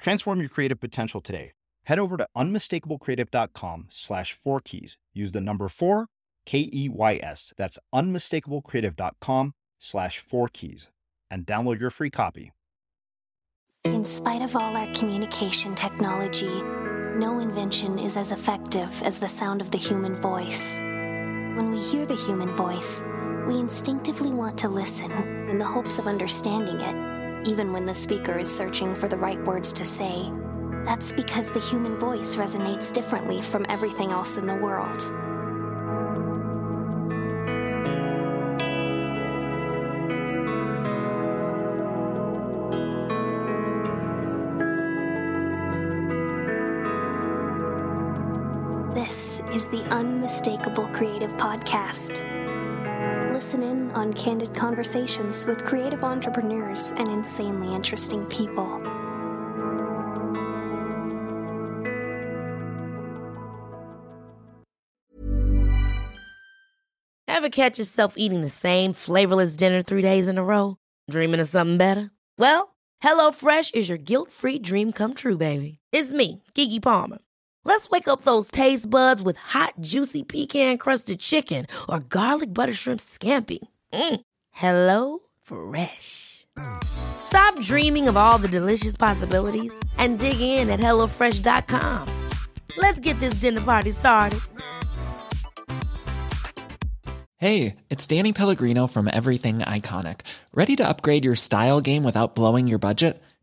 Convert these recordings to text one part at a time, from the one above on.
Transform your creative potential today. Head over to unmistakablecreative.com slash four keys. Use the number four, K E Y S. That's unmistakablecreative.com slash four keys and download your free copy. In spite of all our communication technology, no invention is as effective as the sound of the human voice. When we hear the human voice, we instinctively want to listen in the hopes of understanding it even when the speaker is searching for the right words to say. That's because the human voice resonates differently from everything else in the world. This is the Unmistakable Creative Podcast listen in on candid conversations with creative entrepreneurs and insanely interesting people. Ever catch yourself eating the same flavorless dinner three days in a row? Dreaming of something better? Well, HelloFresh is your guilt free dream come true, baby. It's me, Keke Palmer. Let's wake up those taste buds with hot, juicy pecan crusted chicken or garlic butter shrimp scampi. Mm. Hello Fresh. Stop dreaming of all the delicious possibilities and dig in at HelloFresh.com. Let's get this dinner party started. Hey, it's Danny Pellegrino from Everything Iconic. Ready to upgrade your style game without blowing your budget?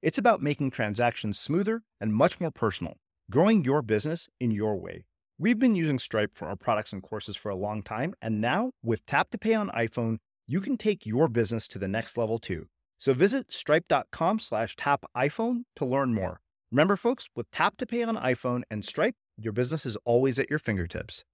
It's about making transactions smoother and much more personal, growing your business in your way. We've been using Stripe for our products and courses for a long time, and now with Tap to Pay on iPhone, you can take your business to the next level too. So visit stripe.com slash tap iPhone to learn more. Remember, folks, with Tap to Pay on iPhone and Stripe, your business is always at your fingertips.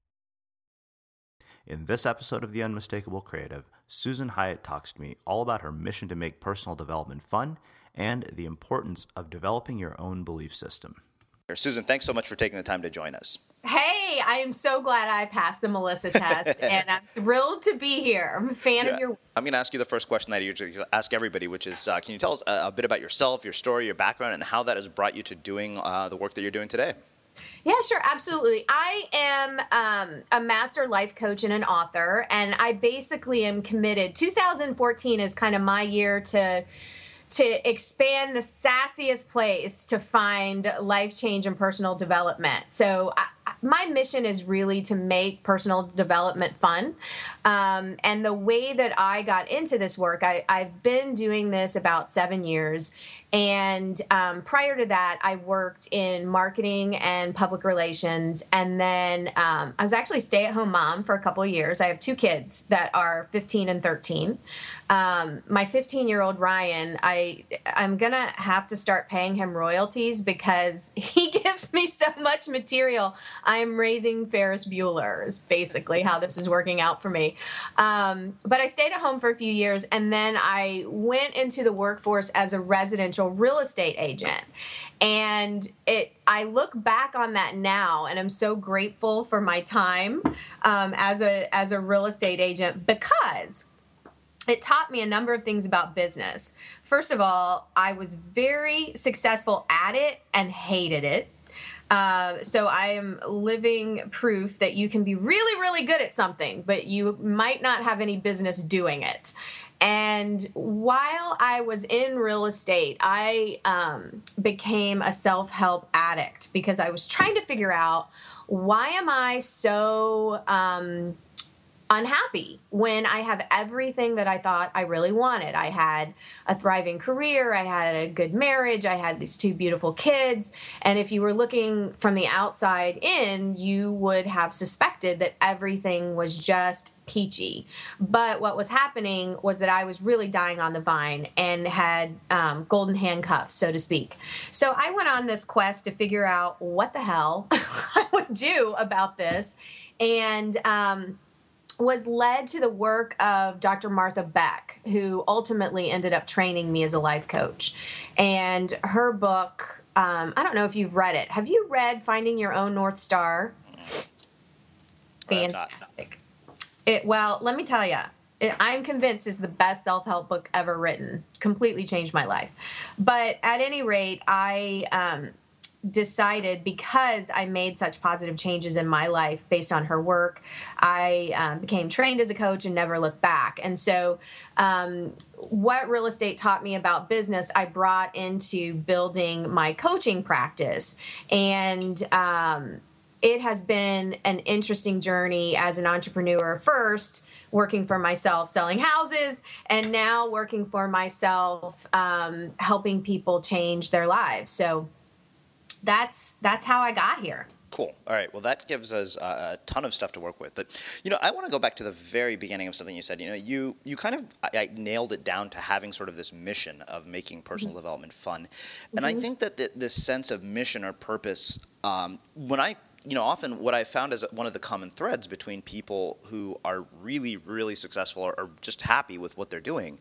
In this episode of The Unmistakable Creative, Susan Hyatt talks to me all about her mission to make personal development fun and the importance of developing your own belief system. Susan, thanks so much for taking the time to join us. Hey, I am so glad I passed the Melissa test, and I'm thrilled to be here. I'm a fan yeah. of your. I'm going to ask you the first question that I usually ask everybody, which is, uh, can you tell us a, a, bit about yourself, your story, your background, and how that has brought you to doing uh, the work that you're doing today? Yeah, sure, absolutely. I am um, a master life coach and an author, and I basically am committed. 2014 is kind of my year to to expand the sassiest place to find life change and personal development. So I, my mission is really to make personal development fun. Um, and the way that I got into this work, I, have been doing this about seven years. And um, prior to that, I worked in marketing and public relations. And then um, I was actually stay at home mom for a couple of years. I have two kids that are 15 and 13. Um, my 15 year old Ryan, I I'm gonna have to start paying him royalties because he gives me so much material. I'm raising Ferris Bueller is basically how this is working out for me. Um, but I stayed at home for a few years and then I went into the workforce as a residential real estate agent. And it, I look back on that now, and I'm so grateful for my time um, as a as a real estate agent because it taught me a number of things about business. First of all, I was very successful at it and hated it. Uh, so I am living proof that you can be really, really good at something, but you might not have any business doing it. And while I was in real estate, I um, became a self help addict because I was trying to figure out why am I so. Um, unhappy when I have everything that I thought I really wanted. I had a thriving career, I had a good marriage, I had these two beautiful kids. And if you were looking from the outside in, you would have suspected that everything was just peachy. But what was happening was that I was really dying on the vine and had um, golden handcuffs, so to speak. So I went on this quest to figure out what the hell I would do about this. And, um, was led to the work of Dr. Martha Beck, who ultimately ended up training me as a life coach. And her book, um, I don't know if you've read it. Have you read Finding Your Own North Star? Fantastic. It well, let me tell you, I'm convinced is the best self-help book ever written. Completely changed my life. But at any rate, I um, decided because I made such positive changes in my life based on her work, I um, became trained as a coach and never looked back. And so, um, what real estate taught me about business, I brought into building my coaching practice. And um, it has been an interesting journey as an entrepreneur first working for myself selling houses and now working for myself um, helping people change their lives so that's that's how I got here. Cool. All right. Well, that gives us a, a ton of stuff to work with. But you know, I want to go back to the very beginning of something you said. You know, you you kind of I, I nailed it down to having sort of this mission of making personal mm-hmm. development fun, and mm-hmm. I think that the, this sense of mission or purpose, um, when I you know, often what I found is one of the common threads between people who are really, really successful or, or just happy with what they're doing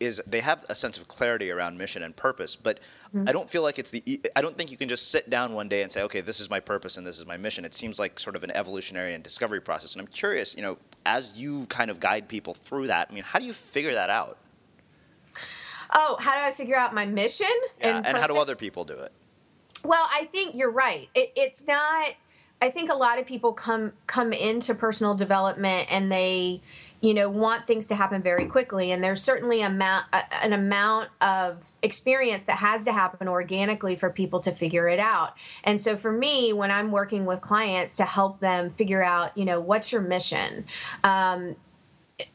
is they have a sense of clarity around mission and purpose but mm-hmm. i don't feel like it's the i don't think you can just sit down one day and say okay this is my purpose and this is my mission. It seems like sort of an evolutionary and discovery process and i'm curious you know as you kind of guide people through that i mean how do you figure that out? Oh how do i figure out my mission yeah, and, and how do other people do it? Well i think you're right. It, it's not i think a lot of people come come into personal development and they you know want things to happen very quickly and there's certainly amount, an amount of experience that has to happen organically for people to figure it out and so for me when i'm working with clients to help them figure out you know what's your mission um,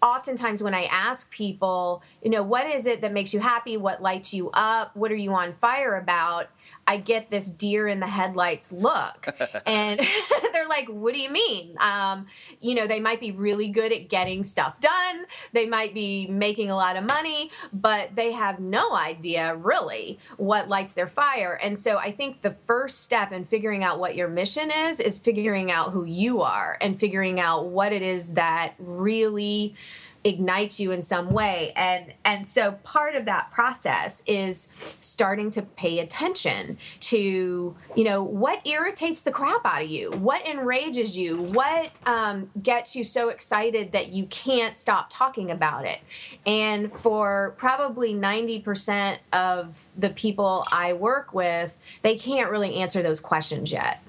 oftentimes when I ask people, you know, what is it that makes you happy? What lights you up? What are you on fire about? I get this deer in the headlights look. and they're like, what do you mean? Um, you know, they might be really good at getting stuff done, they might be making a lot of money, but they have no idea really what lights their fire. And so I think the first step in figuring out what your mission is, is figuring out who you are and figuring out what it is that really ignites you in some way. And and so part of that process is starting to pay attention to you know what irritates the crap out of you? What enrages you? What um, gets you so excited that you can't stop talking about it? And for probably 90% of the people i work with they can't really answer those questions yet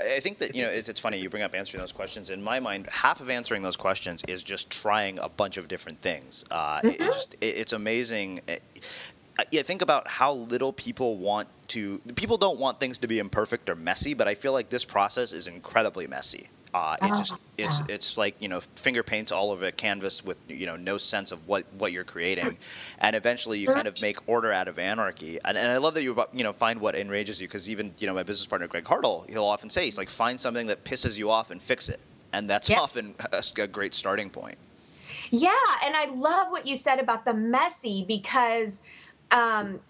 I think that you know it's, it's funny you bring up answering those questions. In my mind, half of answering those questions is just trying a bunch of different things. Uh, mm-hmm. it, just, it, it's amazing. yeah, think about how little people want to. People don't want things to be imperfect or messy, but I feel like this process is incredibly messy. Uh, it just it's it's like you know finger paints all over a canvas with you know no sense of what what you're creating, and eventually you kind of make order out of anarchy. And, and I love that you you know find what enrages you because even you know my business partner Greg Hartle he'll often say he's like find something that pisses you off and fix it, and that's often a, a great starting point. Yeah, and I love what you said about the messy because um,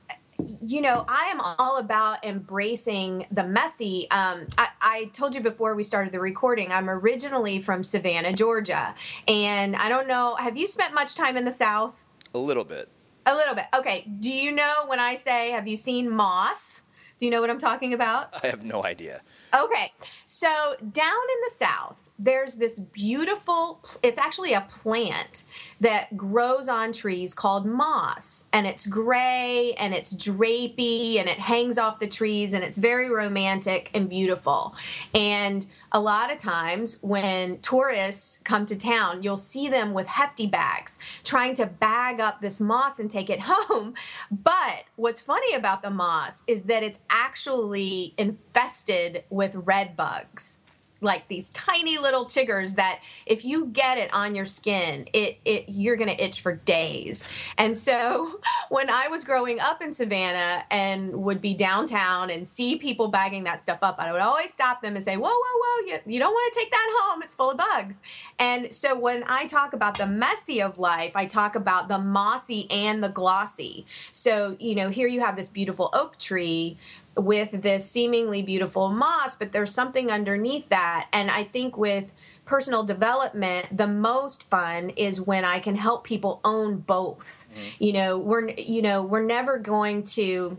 you know, I am all about embracing the messy. Um, I, I, told you before we started the recording, I'm originally from Savannah, Georgia. And I don't know, have you spent much time in the South? A little bit. A little bit. Okay. Do you know when I say, have you seen moss? Do you know what I'm talking about? I have no idea. Okay. So down in the South, there's this beautiful it's actually a plant that grows on trees called moss and it's gray and it's drapey and it hangs off the trees and it's very romantic and beautiful. And a lot of times when tourists come to town you'll see them with hefty bags trying to bag up this moss and take it home. But what's funny about the moss is that it's actually infested with red bugs like these tiny little chiggers that if you get it on your skin it it you're to itch for days. And so when i was growing up in savannah and would be downtown and see people bagging that stuff up i would always stop them and say whoa whoa whoa you, you don't want to take that home it's full of bugs. And so when i talk about the messy of life i talk about the mossy and the glossy. So you know here you have this beautiful oak tree with this seemingly beautiful moss, but there's something underneath that. And I think with personal development, the most fun is when I can help people own both. Mm-hmm. You know, we're you know, we're never going to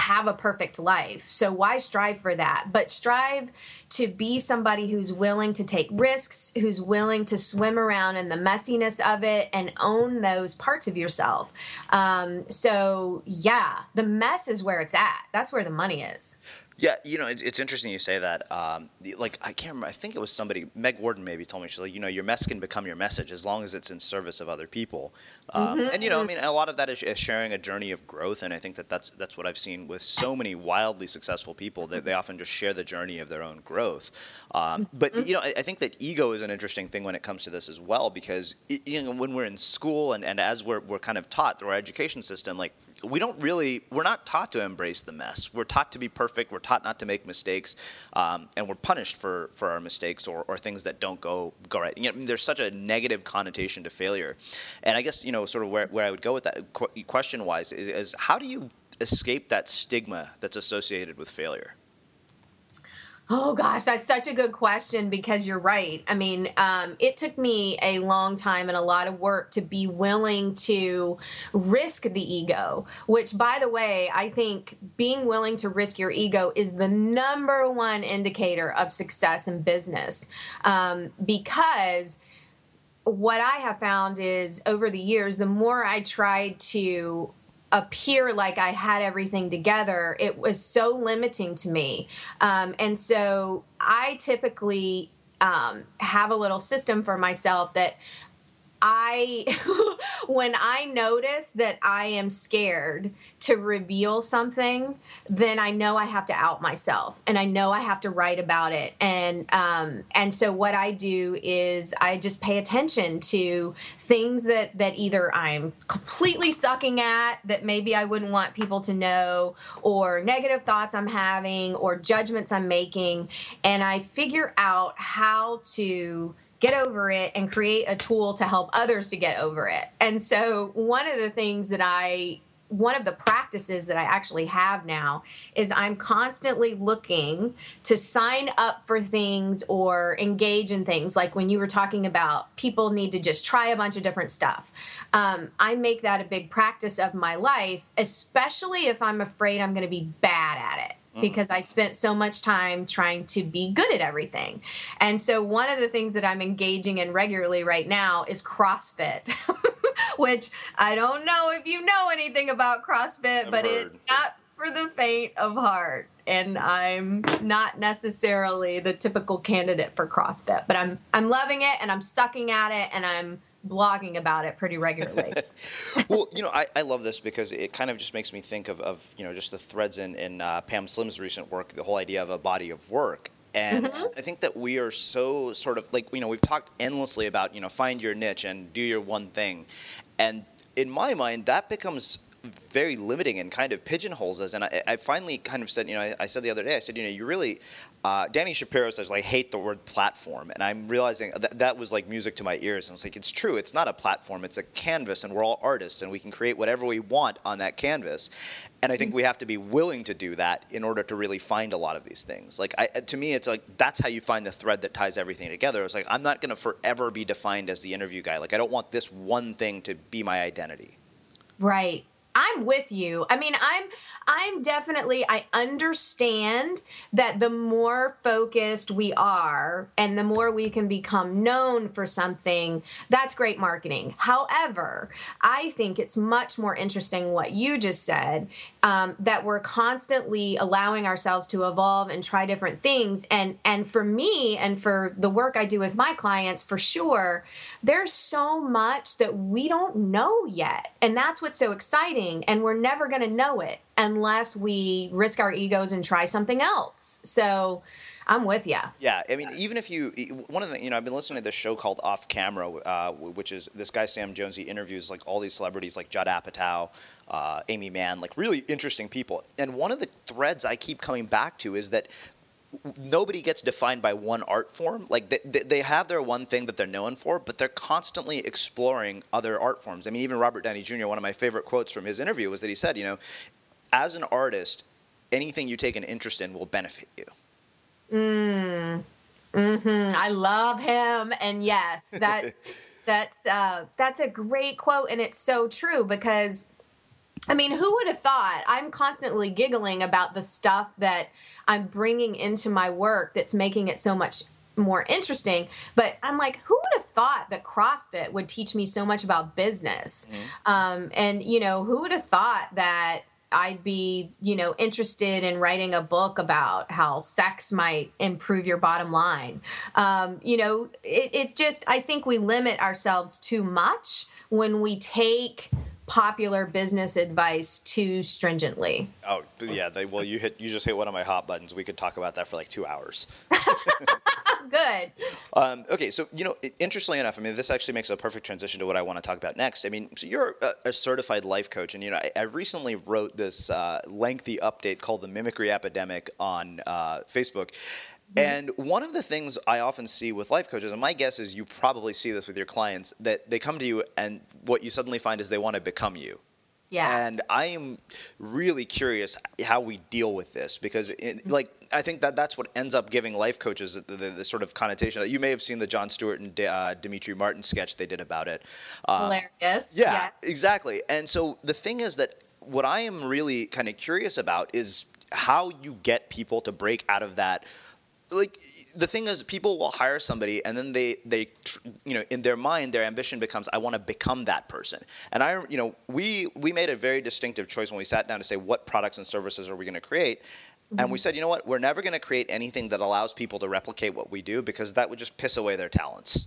have a perfect life. So why strive for that? But strive to be somebody who's willing to take risks, who's willing to swim around in the messiness of it and own those parts of yourself. Um, so yeah, the mess is where it's at. That's where the money is. Yeah, you know, it's, it's interesting you say that. Um, like, I can't remember. I think it was somebody, Meg Worden maybe told me, she's like, you know, your mess can become your message as long as it's in service of other people. Um, mm-hmm. And you know, I mean, a lot of that is, is, sharing a journey of growth, and I think that that's that's what I've seen with so many wildly successful people that they often just share the journey of their own growth. Um, but mm-hmm. you know, I, I, think that ego is an interesting thing when it comes to this as well, because you know, when we're in school and, and as we're we're kind of taught through our education system, like we don't really we're not taught to embrace the mess. We're taught to be perfect. We're taught not to make mistakes um, and we're punished for for our mistakes or, or things that don't go go right. You know, there's such a negative connotation to failure. And i guess you know sort of where, where i would go with that question wise is, is how do you escape that stigma that's associated with failure Oh gosh, that's such a good question because you're right. I mean, um, it took me a long time and a lot of work to be willing to risk the ego, which, by the way, I think being willing to risk your ego is the number one indicator of success in business um, because what I have found is over the years, the more I tried to appear like I had everything together, it was so limiting to me. Um, and so I typically um, have a little system for myself that I, when I notice that I am scared to reveal something, then I know I have to out myself, and I know I have to write about it. And um, and so what I do is I just pay attention to things that that either I'm completely sucking at that maybe I wouldn't want people to know, or negative thoughts I'm having, or judgments I'm making, and I figure out how to get over it and create a tool to help others to get over it. And so one of the things that I one of the practices that I actually have now is I'm constantly looking to sign up for things or engage in things. Like when you were talking about people need to just try a bunch of different stuff. Um, I make that a big practice of my life, especially if I'm afraid I'm going to be bad at it. Mm. because I spent so much time trying to be good at everything. And so, one of the things that I'm engaging in regularly right now is CrossFit, which I don't know if you know anything about CrossFit, I've but heard. it's not for the faint of heart. And I'm not necessarily the typical candidate for CrossFit, but I'm I'm loving it and I'm sucking at it and I'm blogging about it pretty regularly. well, you know, I, I love this because it kind of just makes me think of, of you know, just the threads in, in uh, Pam Slim's recent work, the whole idea of a body of work. And mm-hmm. I think that we are so sort of like, you know, we've talked endlessly about, you know, find your niche and do your one thing. And in my mind, that becomes very limiting and kind of pigeonholes us. And I, I finally kind of said, you know, I, I, said the other day, I said, you know, you really, uh, Dani Shapiro says, like, hate the word platform. And I'm realizing that that was like music to my ears. And I was like, it's true. It's not a platform. It's a canvas, and we're all artists, and we can create whatever we want on that canvas. And I think we have to be willing to do that in order to really find a lot of these things. Like, I, to me, it's like that's how you find the thread that ties everything together. It's like I'm not going to forever be defined as the interview guy. Like, I don't want this one thing to be my identity. Right. I'm with you. I mean, I'm I'm definitely I understand that the more focused we are and the more we can become known for something, that's great marketing. However, I think it's much more interesting what you just said um, that we're constantly allowing ourselves to evolve and try different things. And and for me and for the work I do with my clients, for sure, there's so much that we don't know yet, and that's what's so exciting. And we're never going to know it unless we risk our egos and try something else. So I'm with you. Yeah, I mean, even if you, one of the, you know, I've been listening to this show called Off Camera, uh, which is this guy Sam Jones. He interviews like all these celebrities, like Judd Apatow, uh, Aimee Mann, like really interesting people. And one of the threads I keep coming back to is that nobody gets defined by one art form. Like they, they have their one thing that they're known for, but they're constantly exploring other art forms. I mean, even Robert Downey Jr. One of my favorite quotes from his interview was that he said, you know, as an artist, anything you take an interest in will benefit you. Mm. Hmm. I love him, and yes, that that's uh, that's a great quote, and it's so true because. I mean, who would have thought? I'm constantly giggling about the stuff that I'm bringing into my work that's making it so much more interesting. But I'm like, who would have thought that CrossFit would teach me so much about business? Mm-hmm. Um, and, you know, who would have thought that I'd be, you know, interested in writing a book about how sex might improve your bottom line. Um, you know, it, it just, I think we limit ourselves too much when we take popular business advice too stringently. Oh yeah, they, well you hit you just hit one of my hot buttons. We could talk about that for like two hours. Good. Um, okay, so you know, interestingly enough, I mean, this actually makes a perfect transition to what I want to talk about next. I mean, so you're a, a certified life coach, and you know, I, I recently wrote this uh, lengthy update called "The Mimicry Epidemic" on uh, Facebook. Mm-hmm. And one of the things I often see with life coaches, and my guess is you probably see this with your clients, that they come to you and what you suddenly find is they want to become you. Yeah. And I am really curious how we deal with this because, it, mm-hmm. like, I think that that's what ends up giving life coaches the, the, the sort of connotation. You may have seen the Jon Stewart and uh, Demetri Martin sketch they did about it. Uh, Hilarious. Yeah, yes. exactly. And so the thing is that what I am really kind of curious about is how you get people to break out of that like the thing is people will hire somebody and then they they you know in their mind their ambition becomes i want to become that person and i you know we we made a very distinctive choice when we sat down to say what products and services are we going to create mm-hmm. and we mm-hmm. said you know what we're never going to create anything that allows people to replicate what we do because that would just piss away their talents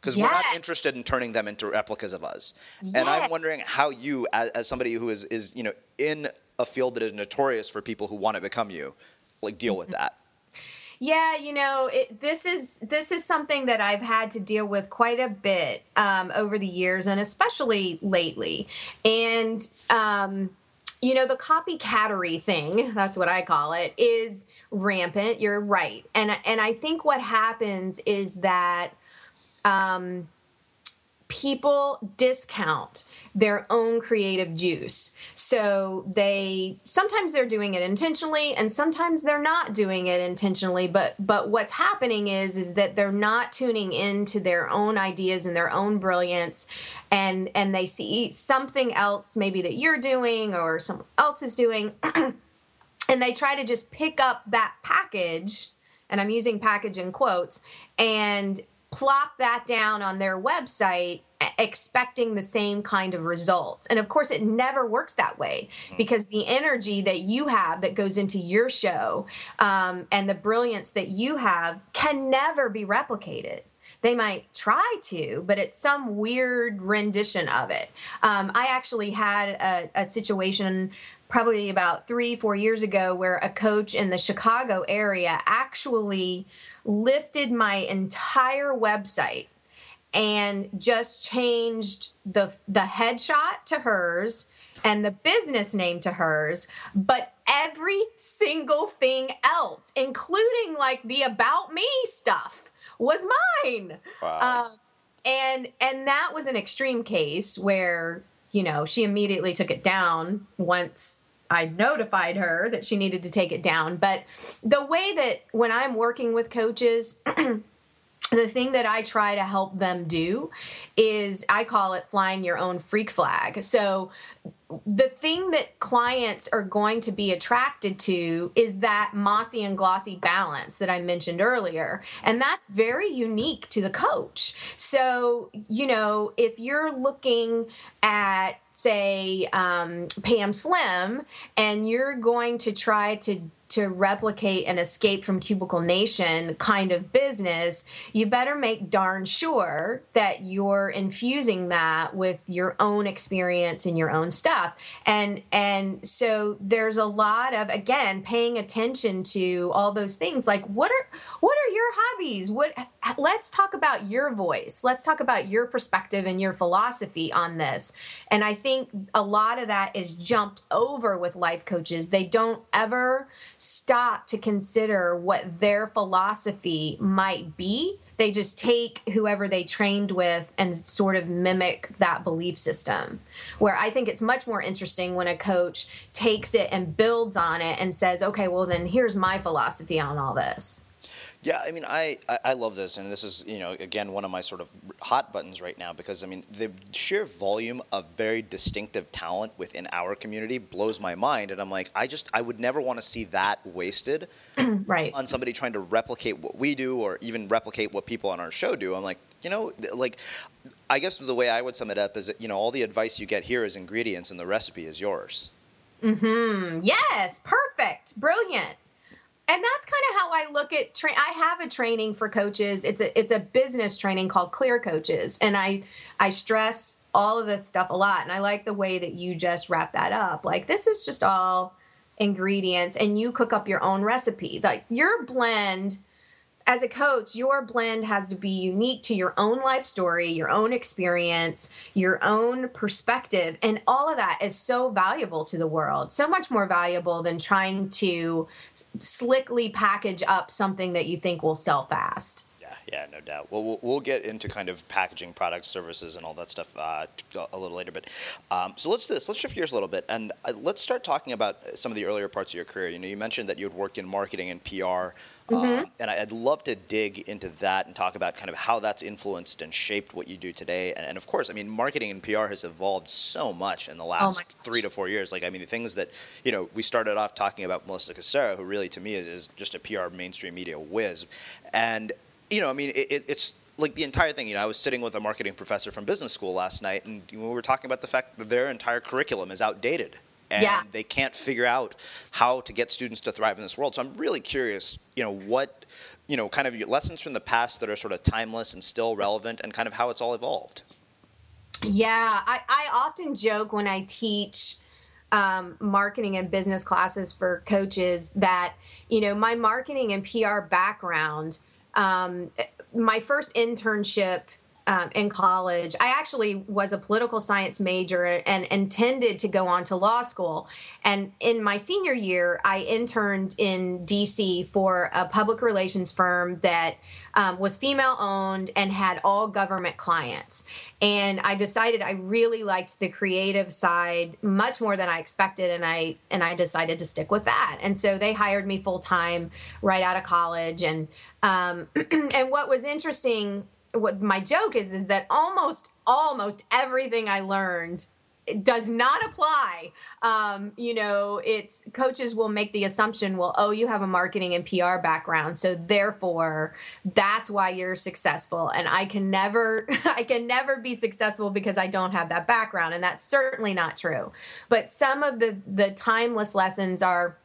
because yes. we're not interested in turning them into replicas of us. Yes. And I'm wondering how you, as, as, somebody who is, is, you know, in a field that is notorious for people who want to become you, like deal with mm-hmm. that. Yeah, you know, it, this is this is something that I've had to deal with quite a bit um, over the years, and especially lately. And um, you know, the copycattery thing—that's what I call it—is rampant. You're right, and and I think what happens is that um, people discount their own creative juice. So they sometimes they're doing it intentionally and sometimes they're not doing it intentionally, but but what's happening is is that they're not tuning into their own ideas and their own brilliance and and they see something else maybe that you're doing or someone else is doing and they try to just pick up that package and I'm using package in quotes and plop that down on their website expecting the same kind of results. And of course, it never works that way hmm. because the energy that you have that goes into your show um, and the brilliance that you have can never be replicated. They might try to, but it's some weird rendition of it. Um, I actually had a, a situation probably about three, four years ago where a coach in the Chicago area actually lifted my entire website and just changed the the headshot to hers and the business name to hers but every single thing else including like the about me stuff was mine wow. Uh, and and that was an extreme case where you know she immediately took it down once I notified her that she needed to take it down. But the way that when I'm working with coaches, the thing that I try to help them do is I call it flying your own freak flag. So the thing that clients are going to be attracted to is that mossy and glossy balance that I mentioned earlier. And that's very unique to the coach. So, you know, if you're looking at say um, Pam Slim, and you're going to try to to replicate an escape from cubicle nation kind of business, you better make darn sure that you're infusing that with your own experience and your own stuff. And and so there's a lot of again paying attention to all those things like what are what are your hobbies? What let's talk about your voice. Let's talk about your perspective and your philosophy on this. And I think a lot of that is jumped over with life coaches. They don't ever stop to consider what their philosophy might be. They just take whoever they trained with and sort of mimic that belief system. Where I think it's much more interesting when a coach takes it and builds on it and says, okay, well, then here's my philosophy on all this. Yeah, I mean, I, I love this, and this is you know again one of my sort of hot buttons right now because I mean the sheer volume of very distinctive talent within our community blows my mind, and I'm like, I just I would never want to see that wasted, right, on somebody trying to replicate what we do or even replicate what people on our show do. I'm like, you know, like. I guess the way I would sum it up is that you know all the advice you get here is ingredients, and the recipe is yours. Mm hmm. Yes. Perfect. Brilliant and that's kind of how I look at train. I have a training for coaches. It's a it's a business training called Clear Coaches, and I I stress all of this stuff a lot. And I like the way that you just wrap that up. Like this is just all ingredients, and you cook up your own recipe. Like your blend as a coach, your blend has to be unique to your own life story, your own experience, your own perspective. And all of that is so valuable to the world, so much more valuable than trying to slickly package up something that you think will sell fast. Yeah, yeah, no doubt. Well, we'll, we'll get into kind of packaging products, services, and all that stuff uh, a little later. But um, so let's do this. Let's shift gears a little bit, and uh, let's start talking about some of the earlier parts of your career. You know, you mentioned that you had worked in marketing and PR. Mm-hmm. Um, and I'd love to dig into that and talk about kind of how that's influenced and shaped what you do today. And, and of course, I mean, marketing and PR has evolved so much in the oh last oh three to four years. Like, I mean, the things that, you know, we started off talking about Melissa Cassera, who really to me is, is just a PR mainstream media whiz. And you know, I mean, it, it's like the entire thing. You know, I was sitting with a marketing professor from business school last night, and we were talking about the fact that their entire curriculum is outdated and yeah. they can't figure out how to get students to thrive in this world. So I'm really curious, you know, what you know, kind of lessons from the past that are sort of timeless and still relevant, and kind of how it's all evolved. Yeah, I, I often joke when I teach um, marketing and business classes for coaches that, you know, my marketing and PR background, um, my first internship um, in college. I actually was a political science major and intended to go on to law school. And in my senior year, I interned in DC for a public relations firm that um, was female owned and had all government clients. And I decided I really liked the creative side much more than I expected, and I and I decided to stick with that. And so they hired me full time right out of college. And um, and what was interesting what my joke is is that almost almost everything I learned does not apply. Um, you know, it's coaches will make the assumption, well, oh, you have a marketing and PR background, so therefore that's why you're successful. And I can never, I can never be successful because I don't have that background, and that's certainly not true. But some of the the timeless lessons are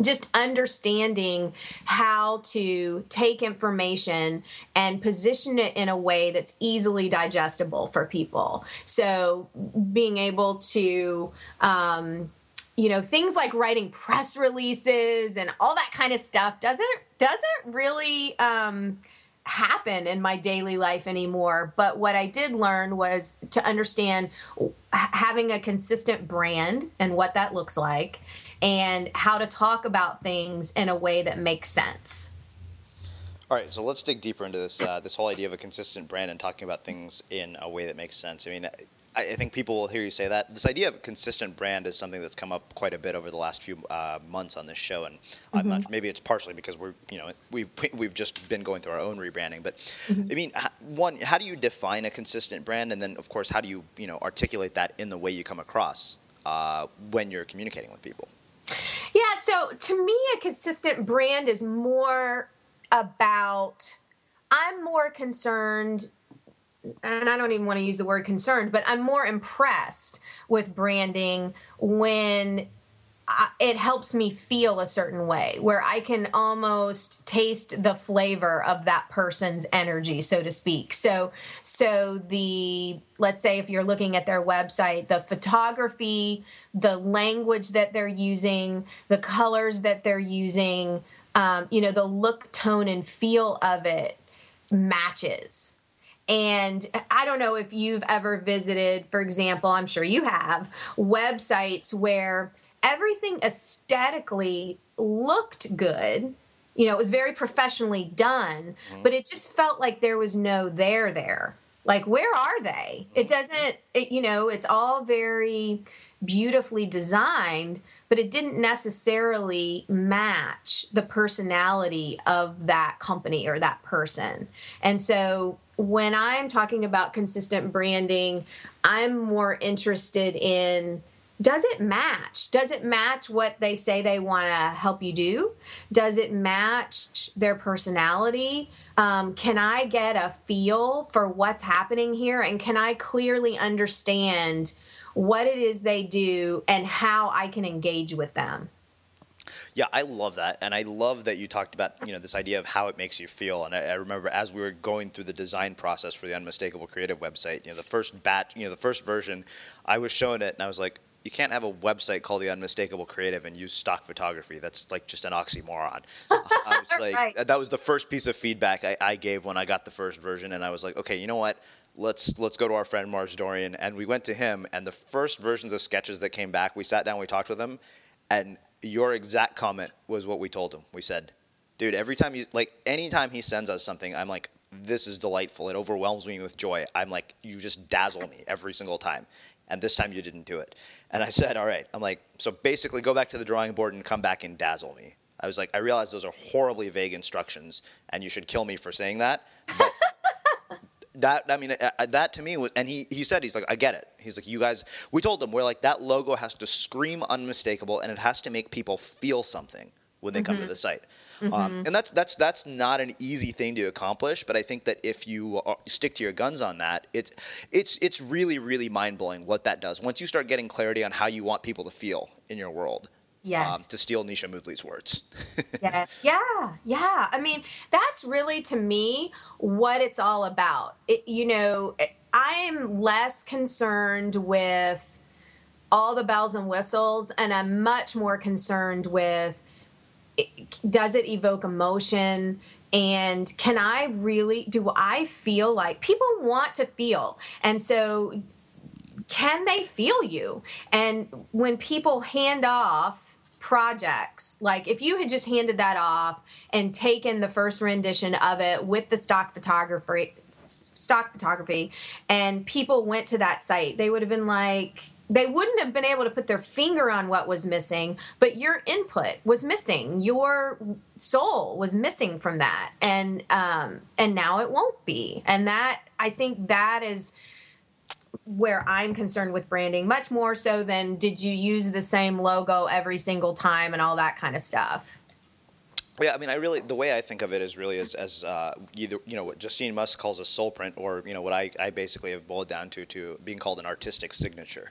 just understanding how to take information and position it in a way that's easily digestible for people. So being able to, um, you know, things like writing press releases and all that kind of stuff doesn't doesn't really um, happen in my daily life anymore. But what I did learn was to understand having a consistent brand and what that looks like and how to talk about things in a way that makes sense. All right, so let's dig deeper into this uh, this whole idea of a consistent brand and talking about things in a way that makes sense. I mean, I, I, think people will hear you say that. This idea of a consistent brand is something that's come up quite a bit over the last few uh, months on this show, and mm-hmm. Not, maybe it's partially because we're you know we've we've just been going through our own rebranding. But mm-hmm. I mean, one, how do you define a consistent brand, and then of course, how do you you know articulate that in the way you come across uh, when you're communicating with people? Yeah, so to me, a consistent brand is more about, I'm more concerned, and I don't even want to use the word concerned, but I'm more impressed with branding when it helps me feel a certain way where I can almost taste the flavor of that person's energy, so to speak. So, so the let's say if you're looking at their website, the photography, the language that they're using, the colors that they're using, um, you know, the look, tone, and feel of it matches. And I don't know if you've ever visited, for example, I'm sure you have, websites where everything aesthetically looked good. You know, it was very professionally done, mm-hmm. but it just felt like there was no there there. Like, where are they? It mm-hmm. doesn't, it, you know, it's all very beautifully designed, but it didn't necessarily match the personality of that company or that person. And so when I'm talking about consistent branding, I'm more interested in does it match? Does it match what they say they want to help you do? Does it match their personality? Um, can I get a feel for what's happening here? And can I clearly understand what it is they do and how I can engage with them? Yeah, I love that, and I love that you talked about you know this idea of how it makes you feel. And I, I, remember as we were going through the design process for the Unmistakable Creative website, you know, the first batch, you know, the first version, I was showing it, and I was like, you can't have a website called the Unmistakable Creative and use stock photography. That's like just an oxymoron. I was like, right. that was the first piece of feedback I, I, gave when I got the first version, and I was like, okay, you know what? Let's let's go to our friend Mars Dorian, and we went to him, and the first versions of sketches that came back, we sat down, we talked with him, and your exact comment was what we told him. We said, dude, every time you like, anytime he sends us something, I'm like, this is delightful. It overwhelms me with joy. I'm like, you just dazzle me every single time and this time you didn't do it. And I said, all right. I'm like, so basically go back to the drawing board and come back and dazzle me. I was like, I realize those are horribly vague instructions, and you should kill me for saying that. But that, I mean, uh, that to me was, and he, he said, he's like, I get it. He's like, you guys, we told him, we're like, that logo has to scream unmistakable, and it has to make people feel something when they mm-hmm. come to mm-hmm. the site. Um, mm-hmm. Um, and that's that's that's not an easy thing to accomplish. But I think that if you are, stick to your guns on that, it's it's it's really really mind blowing what that does. Once you start getting clarity on how you want people to feel in your world, Um, Yes. um, to steal Nisha Moodley's words. yeah, yeah, yeah. I mean, that's really to me what it's all about. It, you know, I'm less concerned with all the bells and whistles, and I'm much more concerned with does it evoke emotion? And can i really do i feel like people want to feel. And so can they feel you? And when people hand off projects like if you had just handed that off and taken the first rendition of it with the stock photography stock photography and people went to that site they would have been like they wouldn't have been able to put their finger on what was missing but your input was missing. Your soul was missing from that. And um and now it won't be. And that i think that is where i'm concerned with branding much more so than did you use the same logo every single time and all that kind of stuff? Yeah, I mean, I really the way I think of it is really as, as uh, either you know what Justine Musk calls a soul print, or you know what I, I basically have boiled down to to being called an artistic signature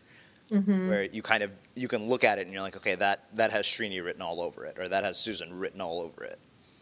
mm-hmm. where you kind of you can look at it and you're like, okay, that that has Srini written all over it, or that has Susan written all over it.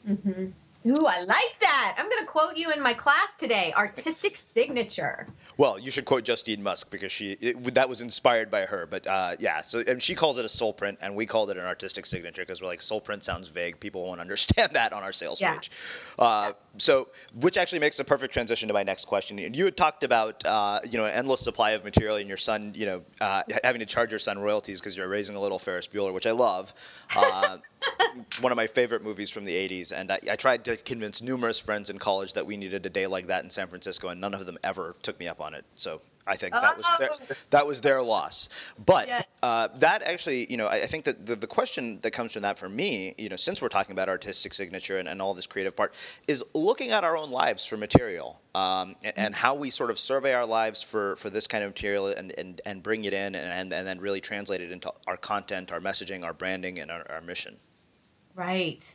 Mm-hmm. Ooh, I like that. I'm going to quote you in my class today. Artistic signature. Well, you should quote Justine Musk because she it, that was inspired by her. But uh, yeah, so and she calls it a soul print, and we called it an artistic signature because we're like soul print sounds vague. People won't understand that on our sales Yeah. page. Uh, so, which actually makes a perfect transition to my next question. You had talked about uh, you know an endless supply of material, and your son, you know, uh, having to charge your son royalties because you're raising a little Ferris Bueller, which I love. Uh, one of my favorite movies from the 80s, and I, I tried to convince numerous friends in college that we needed a day like that in San Francisco, and none of them ever took me up on it. So I think that was their, that was their loss. But Yes. uh, that actually, you know, I, I think that the, the question that comes from that for me, you know, since we're talking about artistic signature and, and all this creative part, is looking at our own lives for material um, and, and how we sort of survey our lives for, for this kind of material and, and, and bring it in and, and then really translate it into our content, our messaging, our branding, and our, our mission. Right.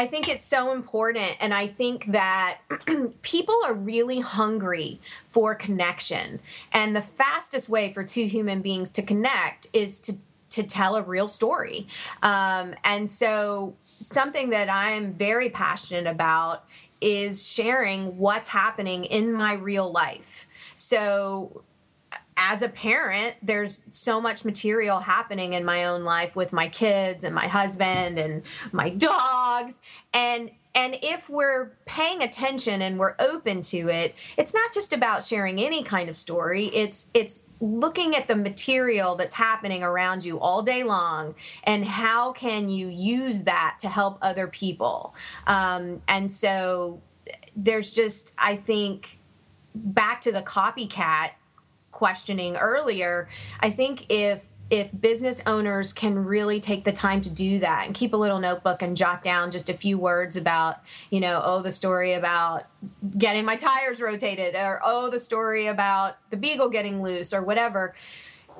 I think it's so important. And I think that people are really hungry for connection. And the fastest way for two human beings to connect is to, to tell a real story. Um, and so, something that I am very passionate about is sharing what's happening in my real life. So, as a parent, there's so much material happening in my own life with my kids and my husband and my dogs. And and if we're paying attention and we're open to it, it's not just about sharing any kind of story. It's it's looking at the material that's happening around you all day long and how can you use that to help other people. Um, and so there's just I think back to the copycat questioning earlier, I think if if business owners can really take the time to do that and keep a little notebook and jot down just a few words about, you know, oh, the story about getting my tires rotated or oh, the story about the beagle getting loose or whatever,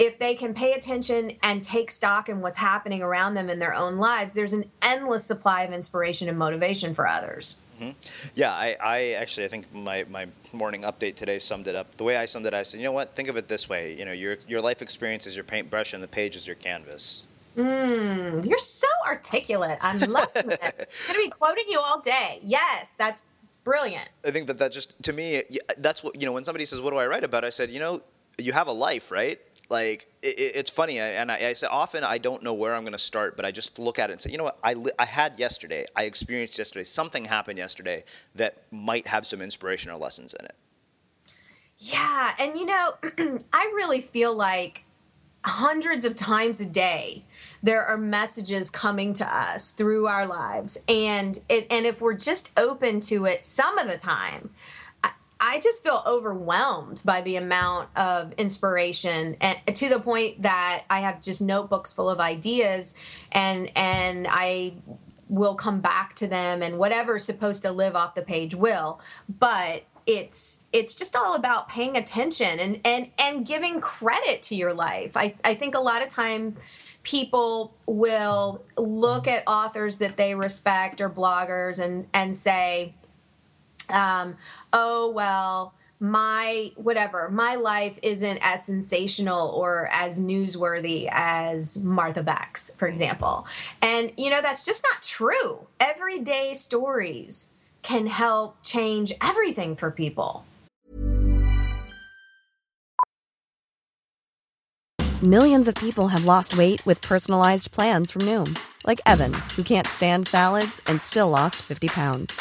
if they can pay attention and take stock in what's happening around them in their own lives, there's an endless supply of inspiration and motivation for others. Yeah, I, I actually I think my, my morning update today summed it up. The way I summed it, I said, you know what? Think of it this way. You know, your your life experience is your paintbrush, and the page is your canvas. Mm, you're so articulate. I'm loving this. I'm going to be quoting you all day. Yes, that's brilliant. I think that that just to me, that's what you know. When somebody says, "What do I write about?" I said, you know, you have a life, right? Like it, it- it's funny, and I, I say often I don't know where I'm going to start, but I just look at it and say, you know what? I I had yesterday, I experienced yesterday, something happened yesterday that might have some inspiration or lessons in it. Yeah, and you know, I really feel like hundreds of times a day there are messages coming to us through our lives and it, and if we're just open to it some of the time I, just feel overwhelmed by the amount of inspiration and to the point that I have just notebooks full of ideas and and I will come back to them and whatever's supposed to live off the page will. But it's it's just all about paying attention and and and giving credit to your life. I i think a lot of time people will look at authors that they respect or bloggers and and say um, oh well my whatever. My life isn't as sensational or as newsworthy as martha beck's for example. And you know that's just not true. Everyday stories can help change everything for people. Millions of people have lost weight with personalized plans from noom like evan who can't stand salads and still lost 50 pounds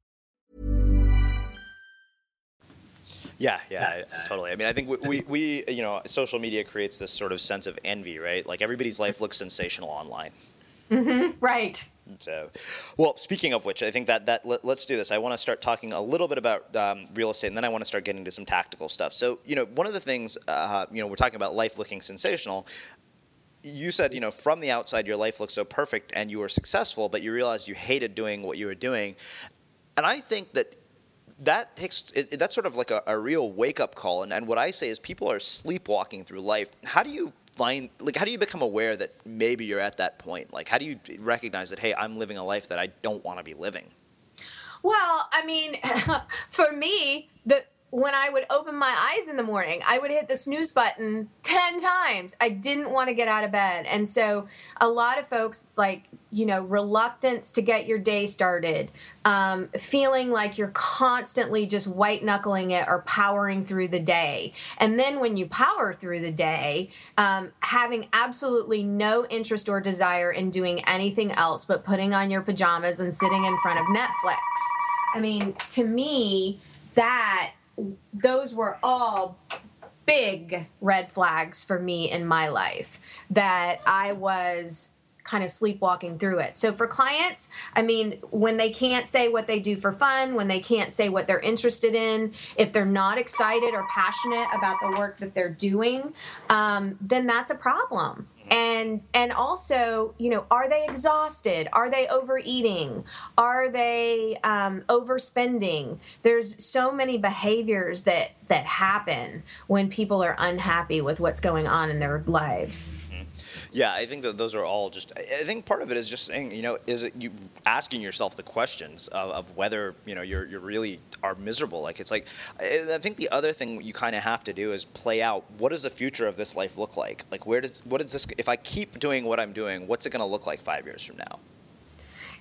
Yeah, yeah, totally. I mean, I think we, we, we, you know, social media creates this sort of sense of envy, right? Like everybody's life looks sensational online. Mm-hmm. Right. So, well, speaking of which, I think that that let, us do this. I want to start talking a little bit about um, real estate, and then I want to start getting to some tactical stuff. So, you know, one of the things, uh, you know, we're talking about life looking sensational. You said, you know, from the outside, your life looks so perfect, and you were successful, but you realized you hated doing what you were doing. And I think that that takes it, that's sort of like a, a real wake up call. And, and what I say is people are sleepwalking through life. How do you find like how do you become aware that maybe you're at that point? Like how do you recognize that hey, I'm living a life that I don't want to be living? Well, I mean, for me, the when I would open my eyes in the morning, I would hit the snooze button 10 times. I didn't want to get out of bed. And so a lot of folks, it's like, you know, reluctance to get your day started, um, feeling like you're constantly just white knuckling it or powering through the day. And then when you power through the day, um, having absolutely no interest or desire in doing anything else but putting on your pajamas and sitting in front of Netflix. I mean, to me, that those were all big red flags for me in my life that I was kind of sleepwalking through it. So for clients, I mean, when they can't say what they do for fun, when they can't say what they're interested in, if they're not excited or passionate about the work that they're doing, um, then that's a problem and and also you know are they exhausted? Are they overeating? Are they um, overspending? There's so many behaviors that that happen when people are unhappy with what's going on in their lives yeah, I think that those are all just. I think part of it is just saying, you know, is it you asking yourself the questions of, of whether you know you're you really are miserable. Like it's like, I think the other thing you kind of have to do is play out what does the future of this life look like? Like where does what is this? If I keep doing what I'm doing, what's it going to look like five years from now?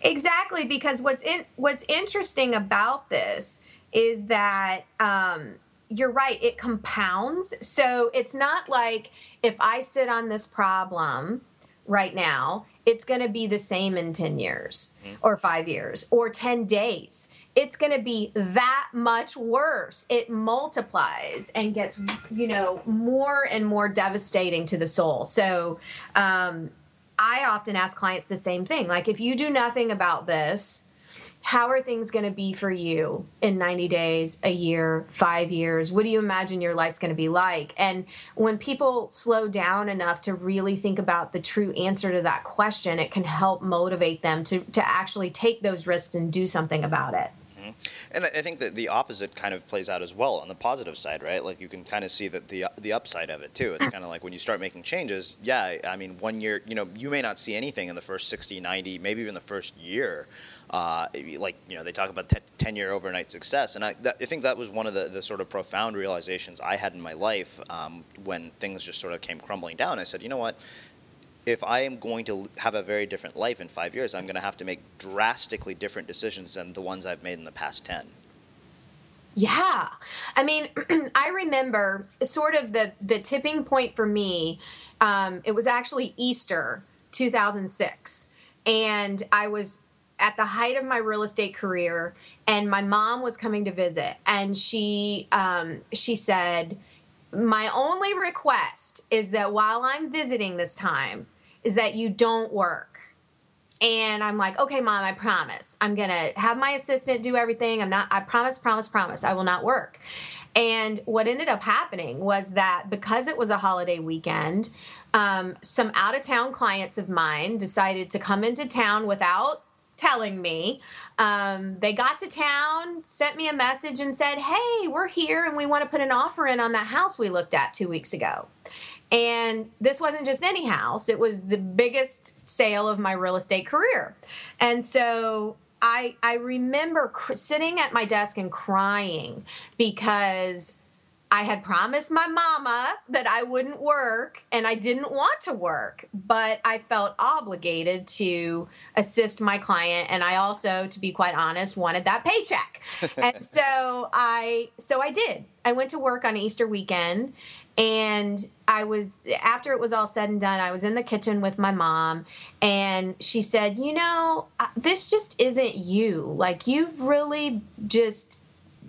Exactly, because what's in what's interesting about this is that. Um, you're right, it compounds. So it's not like if I sit on this problem right now, it's going to be the same in 10 years mm-hmm. or five years or 10 days. It's going to be that much worse. It multiplies and gets, you know, more and more devastating to the soul. So, um, I often ask clients the same thing. Like, if you do nothing about this, how are things going to be for you in 90 days, a year, five years? What do you imagine your life's going to be like? And when people slow down enough to really think about the true answer to that question, it can help motivate them to, to actually take those risks and do something about it. Mm-hmm. And I think that the opposite kind of plays out as well on the positive side, right? Like you can kind of see that the the upside of it too. It's kind of like when you start making changes. Yeah, I mean, one year, you know, you may not see anything in the first 60, 90, maybe even the first year uh, like you know they talk about 10 year overnight success and I, that, I think that was one of the, the sort of profound realizations I had in my life um, when things just sort of came crumbling down I said you know what if I am going to have a very different life in five years I'm going to have to make drastically different decisions than the ones I've made in the past 10 yeah. I mean, I remember sort of the the tipping point for me. Um, it was actually Easter 2006, and I was at the height of my real estate career, and my mom was coming to visit, and she um, she said, "My only request is that while I'm visiting this time, is that you don't work." And I'm like, okay, mom, I promise. I'm gonna have my assistant do everything. I'm not. I promise, promise, promise. I will not work. And what ended up happening was that because it was a holiday weekend, um, some out of town clients of mine decided to come into town without telling me. Um, they got to town, sent me a message, and said, Hey, we're here and we want to put an offer in on that house we looked at two weeks ago. And this wasn't just any house, it was the biggest sale of my real estate career. And so I, I remember cr- sitting at my desk and crying because I had promised my mama that I wouldn't work and I didn't want to work, but I felt obligated to assist my client and I also to be quite honest wanted that paycheck. and so I so I did. I went to work on Easter weekend and I was after it was all said and done, I was in the kitchen with my mom and she said, "You know, uh, this just isn't you. Like you've really just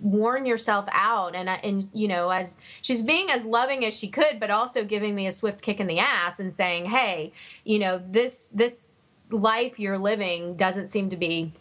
worn yourself out and uh, and you know as she's being as loving as she could but also giving me a swift kick in the ass and saying hey you know this this life you're living doesn't seem to be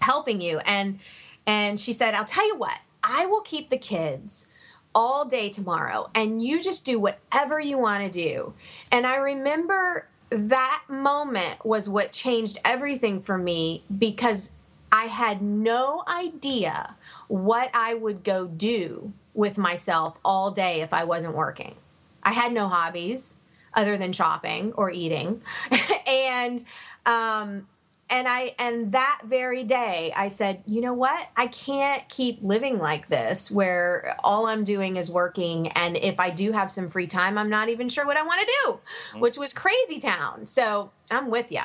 helping you. And and she said i'll tell you what i will keep the kids all day tomorrow and you just do whatever you want to do. And i remember that moment was what changed everything for me because I had no idea what I would go do with myself all day if I wasn't working. I had no hobbies other than shopping or eating. and um and I and that very day I said, you know what? I can't keep living like this where all I'm doing is working and if I do have some free time, I'm not even sure what I want to do, mm-hmm. which was crazy town. So, I'm with you.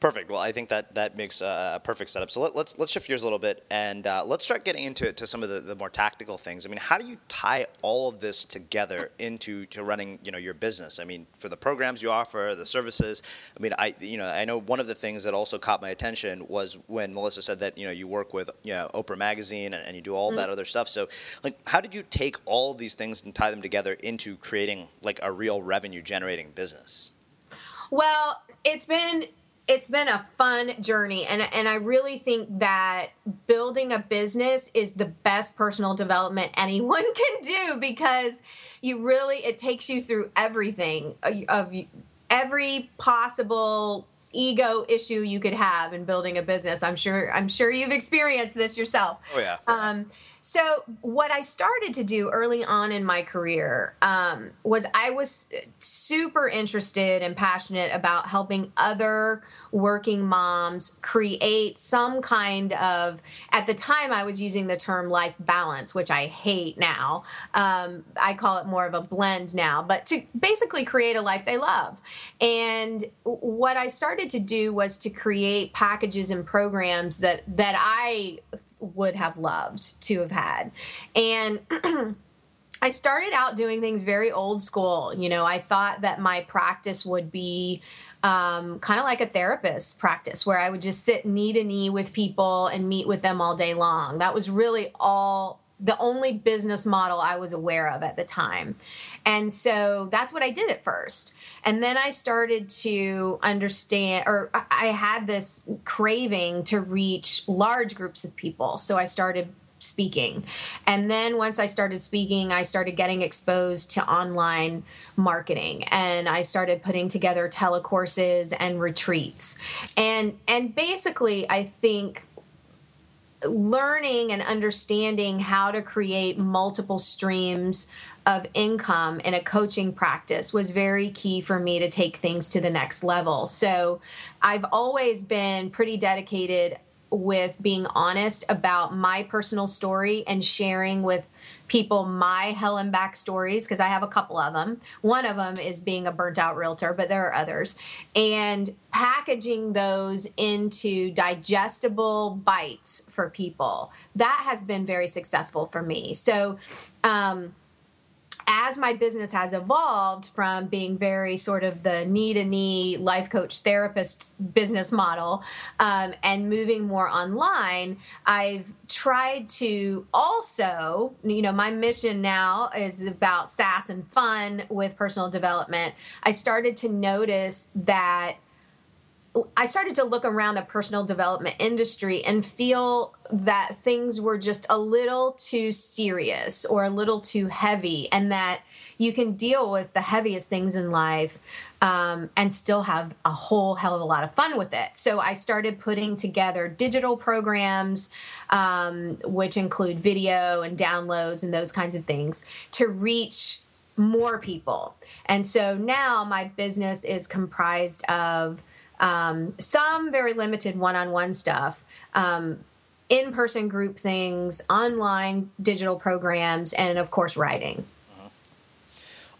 Perfect. Well, I think that that makes a perfect setup. So let, us let's, let's shift gears a little bit and uh, let's start getting into it to some of the, the more tactical things. I mean, how do you tie all of this together into to running you know your business? I mean, for the programs you offer, the services. I mean, I you know I know one of the things that also caught my attention was when Melissa said that you know you work with you know Oprah Magazine and, and you do all mm-hmm. that other stuff. So like, how did you take all of these things and tie them together into creating like a real revenue generating business? Well, it's been it's been a fun journey and and I really think that building a business is the best personal development anyone can do because you really it takes you through everything of every possible ego issue you could have in building a business. I'm sure I'm sure you've experienced this yourself. Oh yeah. Um so, what I started to do early on in my career um, was I was super interested and passionate about helping other working moms create some kind of, at the time, I was using the term life balance, which I hate now. Um, I call it more of a blend now, but to basically create a life they love. And what I started to do was to create packages and programs that, that I would have loved to have had. And I started out doing things very old school. You know, I thought that my practice would be um, kind of like a therapist practice where I would just sit knee to knee with people and meet with them all day long. That was really all the only business model I was aware of at the time. And so that's what I did at first. And then I started to understand, or I had this craving to reach large groups of people. So I started speaking. And then once I started speaking, I started getting exposed to online marketing and I started putting together telecourses and retreats. And and basically I think learning and understanding how to create multiple streams of income in a coaching practice was very key for me to take things to the next level. So I've always been pretty dedicated with being honest about my personal story and sharing with people my hell and back stories because I have a couple of them. One of them is being a burnt out realtor, but there are others. And packaging those into digestible bites for people. That has been very successful for me. So, um, as my business has evolved from being very sort of the knee to knee life coach therapist business model um, and moving more online, I've tried to also, you know, my mission now is about sass and fun with personal development. I started to notice that I started to look around the personal development industry and feel that things were just a little too serious or a little too heavy, and that you can deal with the heaviest things in life um, and still have a whole hell of a lot of fun with it. So I started putting together digital programs, um, which include video and downloads and those kinds of things, to reach more people. And so now my business is comprised of um, some very limited one-on-one stuff um, in-person group things online digital programs and of course writing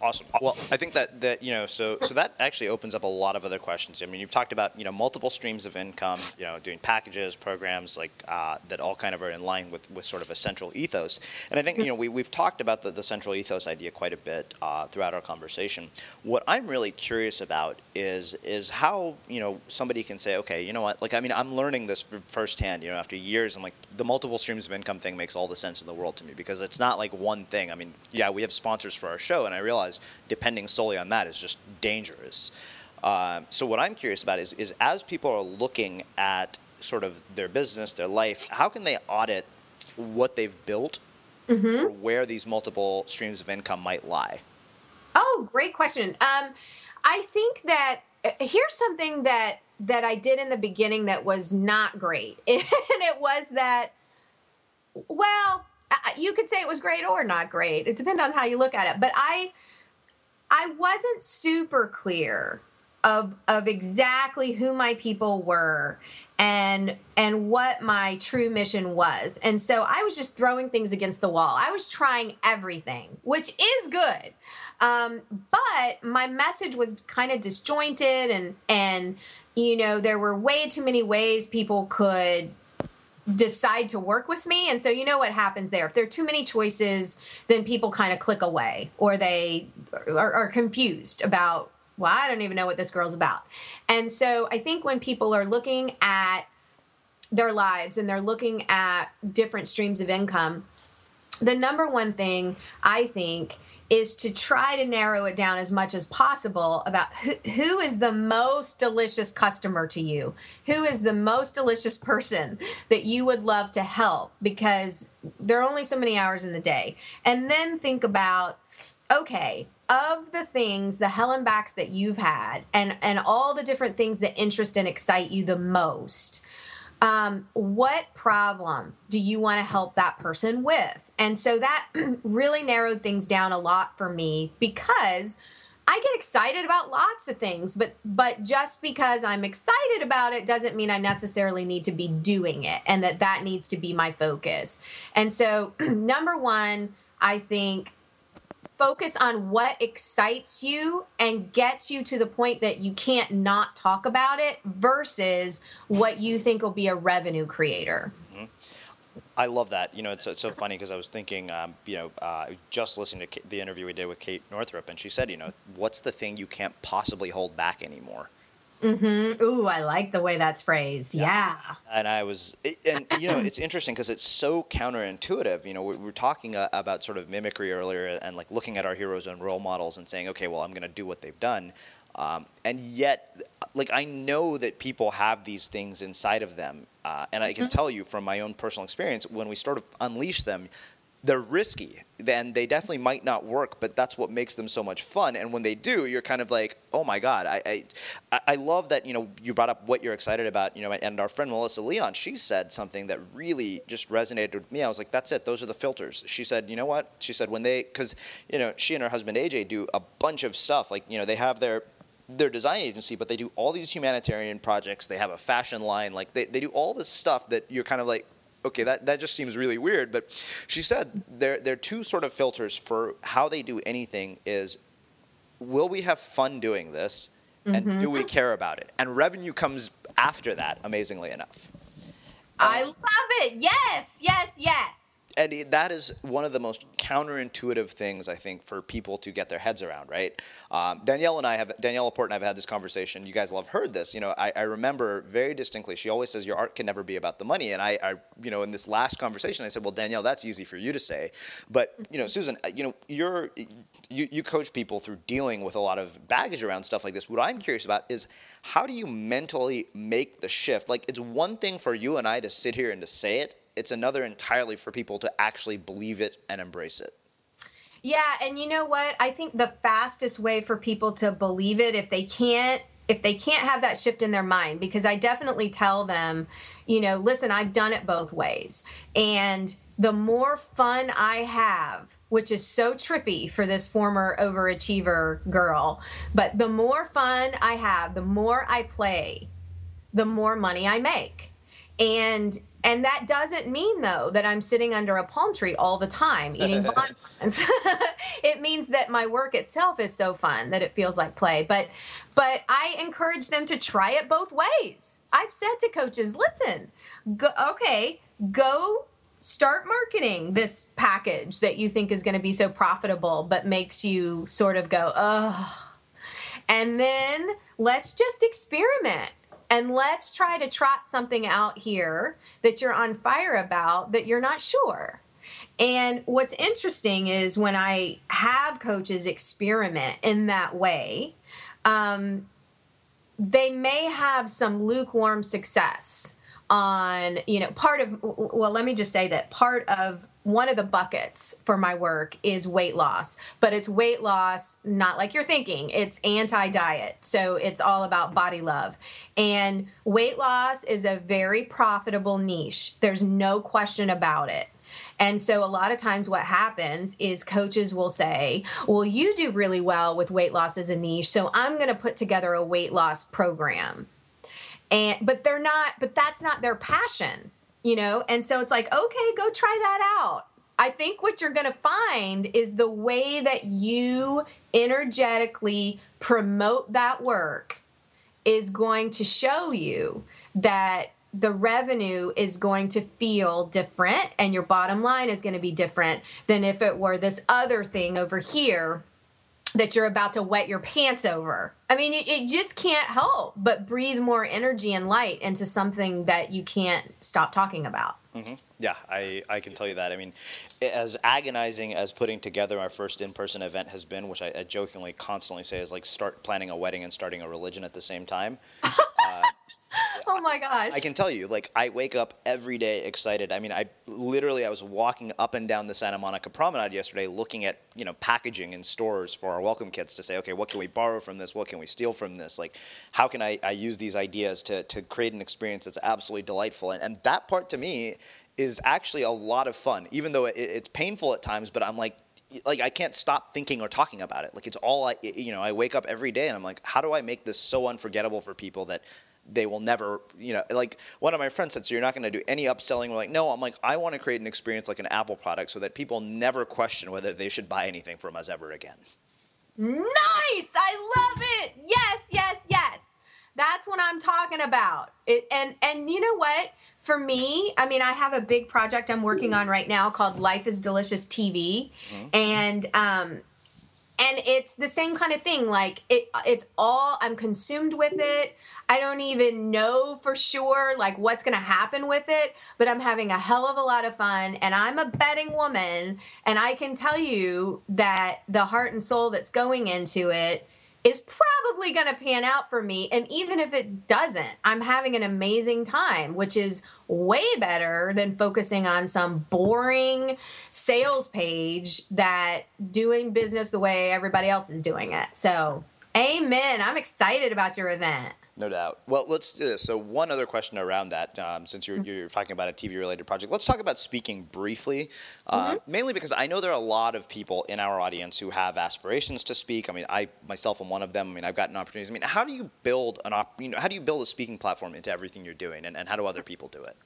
Awesome. Well, I think that that you know, so so that actually opens up a lot of other questions. I mean, you've talked about you know multiple streams of income, you know, doing packages, programs like uh, that, all kind of are in line with with sort of a central ethos. And I think you know we we've talked about the, the central ethos idea quite a bit uh, throughout our conversation. What I'm really curious about is is how you know somebody can say, okay, you know what, like I mean, I'm learning this firsthand. You know, after years, I'm like the multiple streams of income thing makes all the sense in the world to me because it's not like one thing. I mean, yeah, we have sponsors for our show, and I realize depending solely on that is just dangerous. Uh, so what I'm curious about is, is as people are looking at sort of their business, their life, how can they audit what they've built mm-hmm. or where these multiple streams of income might lie? Oh, great question. Um, I think that uh, here's something that that I did in the beginning that was not great, and it was that well, you could say it was great or not great. It depends on how you look at it. But I I wasn't super clear of of exactly who my people were and and what my true mission was. And so I was just throwing things against the wall. I was trying everything, which is good. Um, but my message was kind of disjointed and and you know there were way too many ways people could decide to work with me and so you know what happens there if there are too many choices then people kind of click away or they are, are confused about well, I don't even know what this girl's about. And so I think when people are looking at their lives and they're looking at different streams of income, the number one thing I think is to try to narrow it down as much as possible about who, who is the most delicious customer to you, who is the most delicious person that you would love to help because there are only so many hours in the day. And then think about okay, of the things, the helen backs that you've had, and and all the different things that interest and excite you the most, um, what problem do you want to help that person with? And so that really narrowed things down a lot for me because I get excited about lots of things, but but just because I'm excited about it doesn't mean I necessarily need to be doing it, and that that needs to be my focus. And so, number one, I think focus on what excites you and gets you to the point that you can't not talk about it versus what you think will be a revenue creator. Mm-hmm. I love that. You know, it's, it's so funny because I was thinking, um, you know, uh, just listening to the interview we did with Kate Northrup, and she said, you know, what's the thing you can't possibly hold back anymore? Mm-hmm. Ooh, I like the way that's phrased. Yeah. yeah. And I was, and you know, it's interesting because it's so counterintuitive. You know, we were talking uh, about sort of mimicry earlier, and like looking at our heroes and role models and saying, okay, well, I'm going to do what they've done. Um, and yet, like I know that people have these things inside of them, uh, and I can mm-hmm. tell you from my own personal experience, when we sort of unleash them, they're risky then they definitely might not work but that's what makes them so much fun. And when they do you're kind of like oh my god i i, I love that you know you brought up what you're excited about you know and our friend melissa leon she said something that really just resonated with me. I was like that's it. Those are the filters. She said you know what? She said when they because you know she and her husband aj do a bunch of stuff like you know they have their their design agency, but they do all these humanitarian projects. They have a fashion line. Like they, they do all this stuff that you're kind of like, okay, that, that just seems really weird. But she said there, there are two sort of filters for how they do anything is will we have fun doing this? And mm-hmm. do we care about it? And revenue comes after that, amazingly enough. I love it. Yes, yes, yes and that is one of the most counterintuitive things I think for people to get their heads around, right? Um, Danielle and I have Danielle Laporte and I have had this conversation. You guys have heard this. You know, I, I, remember very distinctly. She always says your art can never be about the money, and I, I, you know, in this last conversation, I said, well, Danielle, that's easy for you to say, but you know, Susan, uh, you know, you're you, you coach people through dealing with a lot of baggage around stuff like this. What I'm curious about is how do you mentally make the shift? Like, it's one thing for you and I to sit here and to say it it's another entirely for people to actually believe it and embrace it. Yeah, and you know what? I think the fastest way for people to believe it if they can't if they can't have that shift in their mind because I definitely tell them, you know, listen, I've done it both ways. And the more fun I have, which is so trippy for this former overachiever girl, but the more fun I have, the more I play, the more money I make. And and that doesn't mean though that I'm sitting under a palm tree all the time eating bonbons. it means that my work itself is so fun that it feels like play. But but I encourage them to try it both ways. I've said to coaches, listen, go, okay, go start marketing this package that you think is going to be so profitable but makes you sort of go, "Oh." And then let's just experiment and let's try to trot something out here that you're on fire about that you're not sure. And what's interesting is when I have coaches experiment in that way, um, they may have some lukewarm success on, you know, part of, well, let me just say that part of one of the buckets for my work is weight loss, but it's weight loss not like you're thinking. It's anti diet. So it's all about body love. And weight loss is a very profitable niche. There's no question about it. And so a lot of times what happens is coaches will say, "Well, you do really well with weight loss as a niche, so I'm going to put together a weight loss program." And but they're not but that's not their passion, you know? And so it's like, "Okay, go try that out." I think what you're going to find is the way that you energetically promote that work is going to show you that the revenue is going to feel different and your bottom line is going to be different than if it were this other thing over here that you're about to wet your pants over. I mean, it, it, just can't help but breathe more energy and light into something that you can't stop talking about. Mm-hmm. Yeah, I, I can tell you that. I mean, as agonizing as putting together our first in-person event has been, which I, I jokingly constantly say is like start planning a wedding and starting a religion at the same time. uh, oh my gosh! I can tell you, like I wake up every day excited. I mean, I literally I was walking up and down the Santa Monica Promenade yesterday, looking at you know packaging in stores for our welcome kits to say, okay, what can we borrow from this? What can we steal from this? Like, how can I, I use these ideas to to create an experience that's absolutely delightful? And, and that part to me is actually a lot of fun, even though it, it's painful at times. But I'm like, like I can't stop thinking or talking about it. Like it's all I, you know, I wake up every day and I'm like, how do I make this so unforgettable for people that they will never, you know, like one of my friends said, so you're not going to do any upselling. We're like, no, I'm like, I want to create an experience like an Apple product so that people never question whether they should buy anything from us ever again. Nice. I love it. Yes, yes, yes. That's what I'm talking about. It, and and you know what? For me, I mean, I have a big project I'm working on right now called Life is Delicious TV. Mm-hmm. And um and it's the same kind of thing like it it's all i'm consumed with it i don't even know for sure like what's going to happen with it but i'm having a hell of a lot of fun and i'm a betting woman and i can tell you that the heart and soul that's going into it is probably going to pan out for me. And even if it doesn't, I'm having an amazing time, which is way better than focusing on some boring sales page that doing business the way everybody else is doing it. So, amen. I'm excited about your event. No doubt. Well, let's do this. So, one other question around that, um, since you're, you're talking about a TV related project, let's talk about speaking briefly, uh, mm-hmm. mainly because I know there are a lot of people in our audience who have aspirations to speak. I mean, I myself am one of them. I mean, I've gotten opportunities. I mean, how do you build an op- you know, how do you build a speaking platform into everything you're doing, and, and how do other people do it?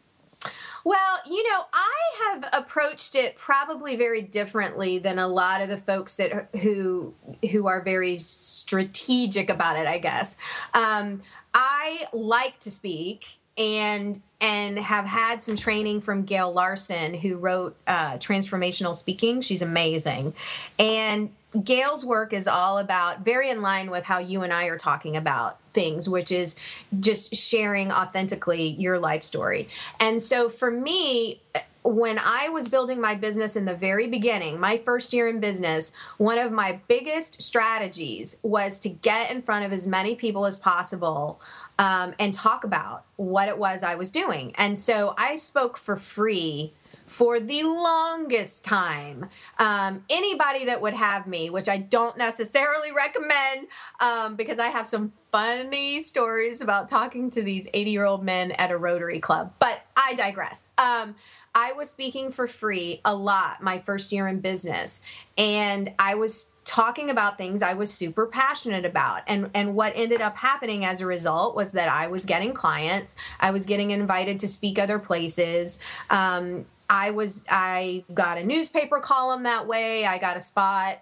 Well, you know, I have approached it probably very differently than a lot of the folks that who who are very strategic about it. I guess um, I like to speak and and have had some training from Gail Larsen, who wrote uh, Transformational Speaking. She's amazing, and Gail's work is all about very in line with how you and I are talking about things, which is just sharing authentically your life story. And so for me, when I was building my business in the very beginning, my first year in business, one of my biggest strategies was to get in front of as many people as possible um, and talk about what it was I was doing. And so I spoke for free for the longest time. Um, anybody that would have me, which I don't necessarily recommend um, because I have some funny stories about talking to these 80 year old men at a Rotary Club, but I digress. Um, I was speaking for free a lot my first year in business, and I was talking about things I was super passionate about. And and what ended up happening as a result was that I was getting clients. I was getting invited to speak other places. Um, I was I got a newspaper column that way. I got a spot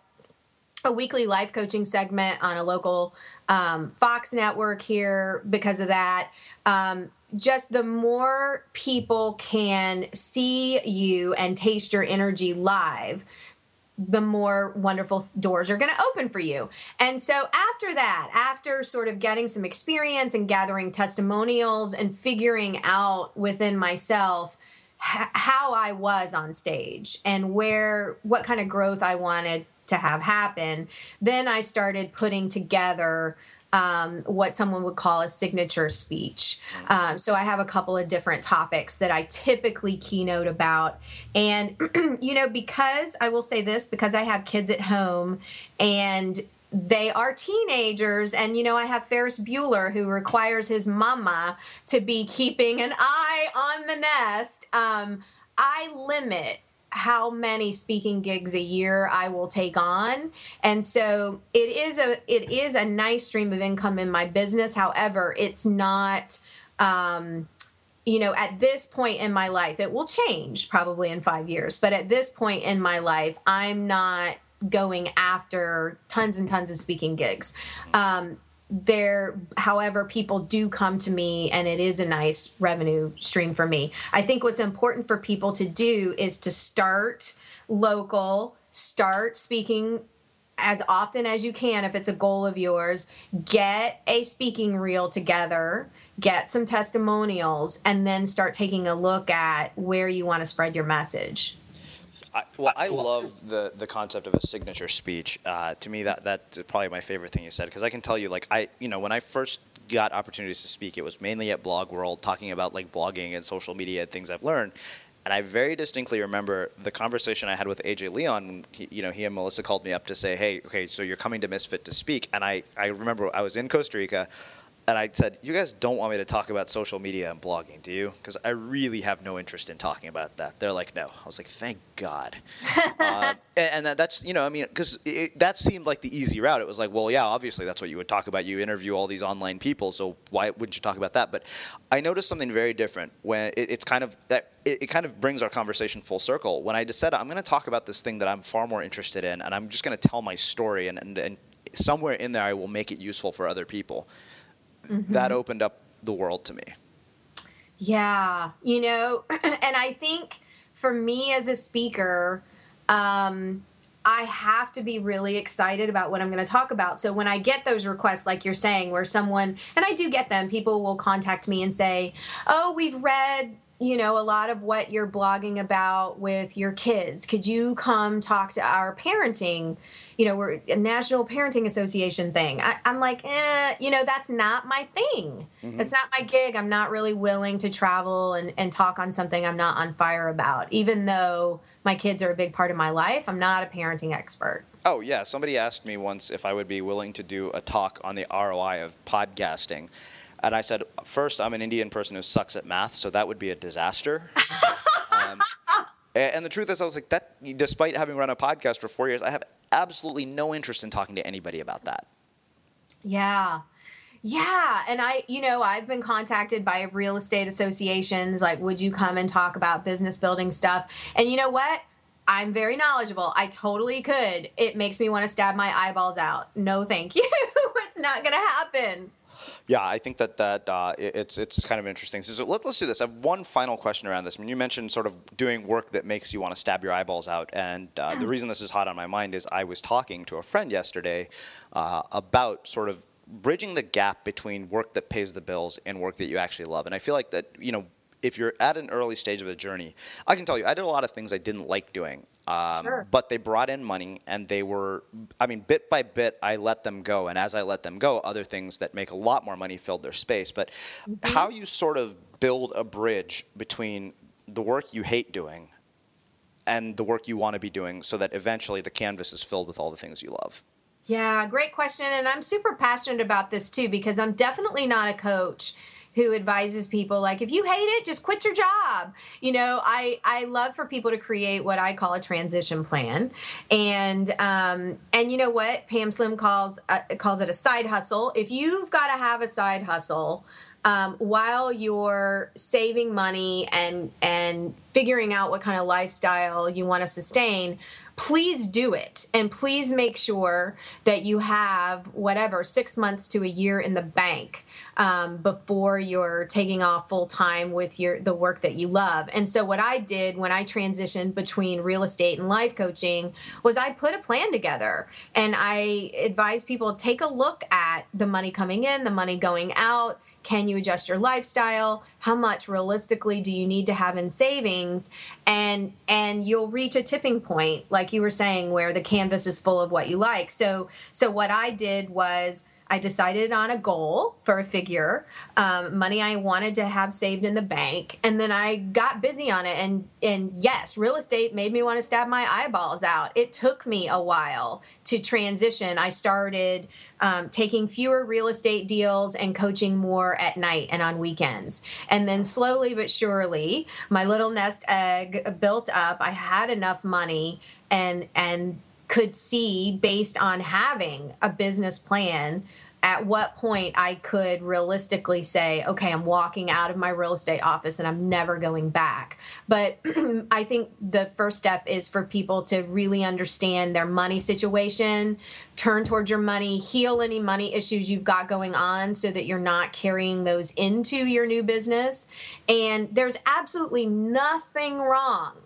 a weekly life coaching segment on a local um, Fox network here because of that. Um, just the more people can see you and taste your energy live, the more wonderful doors are going to open for you. And so after that, after sort of getting some experience and gathering testimonials and figuring out within myself how I was on stage and where what kind of growth I wanted to have happen, then I started putting together um, what someone would call a signature speech. Um, so I have a couple of different topics that I typically keynote about. And, you know, because I will say this, because I have kids at home and they are teenagers and you know i have ferris bueller who requires his mama to be keeping an eye on the nest um, i limit how many speaking gigs a year I will take on. And so it is a it is a nice stream of income in my business. However, it's not um you know, at this point in my life, it will change probably in 5 years, but at this point in my life, I'm not going after tons and tons of speaking gigs. Um there however people do come to me and it is a nice revenue stream for me. I think what's important for people to do is to start local start speaking as often as you can if it's a goal of yours get a speaking reel together get some testimonials and then start taking a look at where you want to spread your message I, well, I love the the concept of a signature speech. Uh, to me, that that's probably my favorite thing you said because I can tell you, like I, you know, when I first got opportunities to speak, it was mainly at Blog World, talking about like blogging and social media and things I've learned. And I very distinctly remember the conversation I had with AJ Leon. He, you know, he and Melissa called me up to say, "Hey, okay, so you're coming to Misfit to speak." And I, I remember I was in Costa Rica and I said, "You guys don't want me to talk about social media and blogging, do you? Because I really have no interest in talking about that." They're like, "No." I was like, "Thank God." uh, and, and that, that's you know, I mean, because that seemed like the easy route. It was like, well, yeah, obviously that's what you would talk about. You interview all these online people, so why wouldn't you talk about that? But I noticed something very different when it, it's kind of that it, it, kind of brings our conversation full circle. When I decided I'm going to talk about this thing that I'm far more interested in, and I'm just going to tell my story, and, and and somewhere in there I will make it useful for other people mm-hmm. that opened up the world to me. Yeah, you know, and I think for me as a speaker, um, I have to be really excited about what I'm going to talk about. So when I get those requests, like you're saying, where someone, and I do get them, people will contact me and say, Oh, we've read you know, a lot of what you're blogging about with your kids. Could you come talk to our parenting? You know, we're a National Parenting Association thing. I, am like, eh, you know, that's not my thing. Mm-hmm. It's not my gig. I'm not really willing to travel and, and talk on something I'm not on fire about. Even though my kids are a big part of my life, I'm not a parenting expert. Oh, yeah. Somebody asked me once if I would be willing to do a talk on the ROI of podcasting. And I said, first, I'm an Indian person who sucks at math, so that would be a disaster. um, and the truth is, I was like, that. Despite having run a podcast for four years, I have absolutely no interest in talking to anybody about that. Yeah. Yeah, and I, you know, I've been contacted by real estate associations like would you come and talk about business building stuff? And you know what? I'm very knowledgeable. I totally could. It makes me want to stab my eyeballs out. No, thank you. it's not going to happen yeah, I think that that uh, it's it's kind of interesting. So, let, us do this. I have one final question around this. I mean, you mentioned sort of doing work that makes you want to stab your eyeballs out, and uh, the reason this is hot on my mind is I was talking to a friend yesterday uh, about sort of bridging the gap between work that pays the bills and work that you actually love. And I feel like that you know if you're at an early stage of a journey, I can tell you, I did a lot of things I didn't like doing. Um, sure. But they brought in money, and they were, I mean, bit by bit, I let them go. And as I let them go, other things that make a lot more money filled their space. But mm-hmm. how you sort of build a bridge between the work you hate doing and the work you want to be doing so that eventually the canvas is filled with all the things you love? Yeah, great question. And I'm super passionate about this too because I'm definitely not a coach who advises people like if you hate it just quit your job. You know i i love for people to create what i call a transition plan. And um and you know what? Pam slim calls uh, calls it a side hustle. If you've got to have a side hustle um, while you're saving money and and figuring out what kind of lifestyle you want to sustain please do it. And please make sure that you have whatever six months to a year in the bank um, before you're taking off full time with your the work that you love. And so what I did when I transitioned between real estate and life coaching was I put a plan together and I advise people take a look at the money coming in, the money going out. Can you adjust your lifestyle? How much realistically do you need to have in savings? And and you'll reach a tipping point, like you were saying, where the canvas is full of what you like. So so what I did was I decided on a goal for a figure, um, money I wanted to have saved in the bank, and then I got busy on it. And and yes, real estate made me want to stab my eyeballs out. It took me a while to transition. I started um, taking fewer real estate deals and coaching more at night and on weekends, and then slowly but surely, my little nest egg built up. I had enough money and and could see based on having a business plan at what point I could realistically say, okay, I'm walking out of my real estate office and I'm never going back. But I think the first step is for people to really understand their money situation, turn towards your money, heal any money issues you've got going on so that you're not carrying those into your new business. And there's absolutely nothing wrong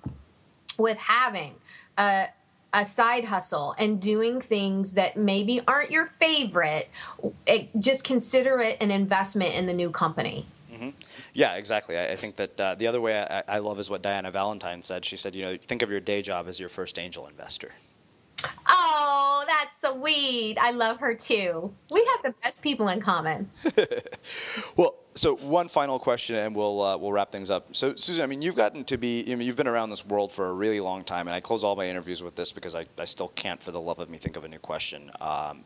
with having a a side hustle and doing things that maybe aren't your favorite, it, just consider it an investment in the new company. Mm-hmm. Yeah, exactly. I, I think that uh, the other way I, I, love is what Diana Valentine said. She said, you know, think of your day job as your first angel investor. Oh, that's sweet. I love her too. We have the best people in common. well, so one final question, and we'll uh, we'll wrap things up. So, Susan, I mean, you've gotten to be, I mean, you've been around this world for a really long time, and I close all my interviews with this because I, I still can't, for the love of me, think of a new question. Um,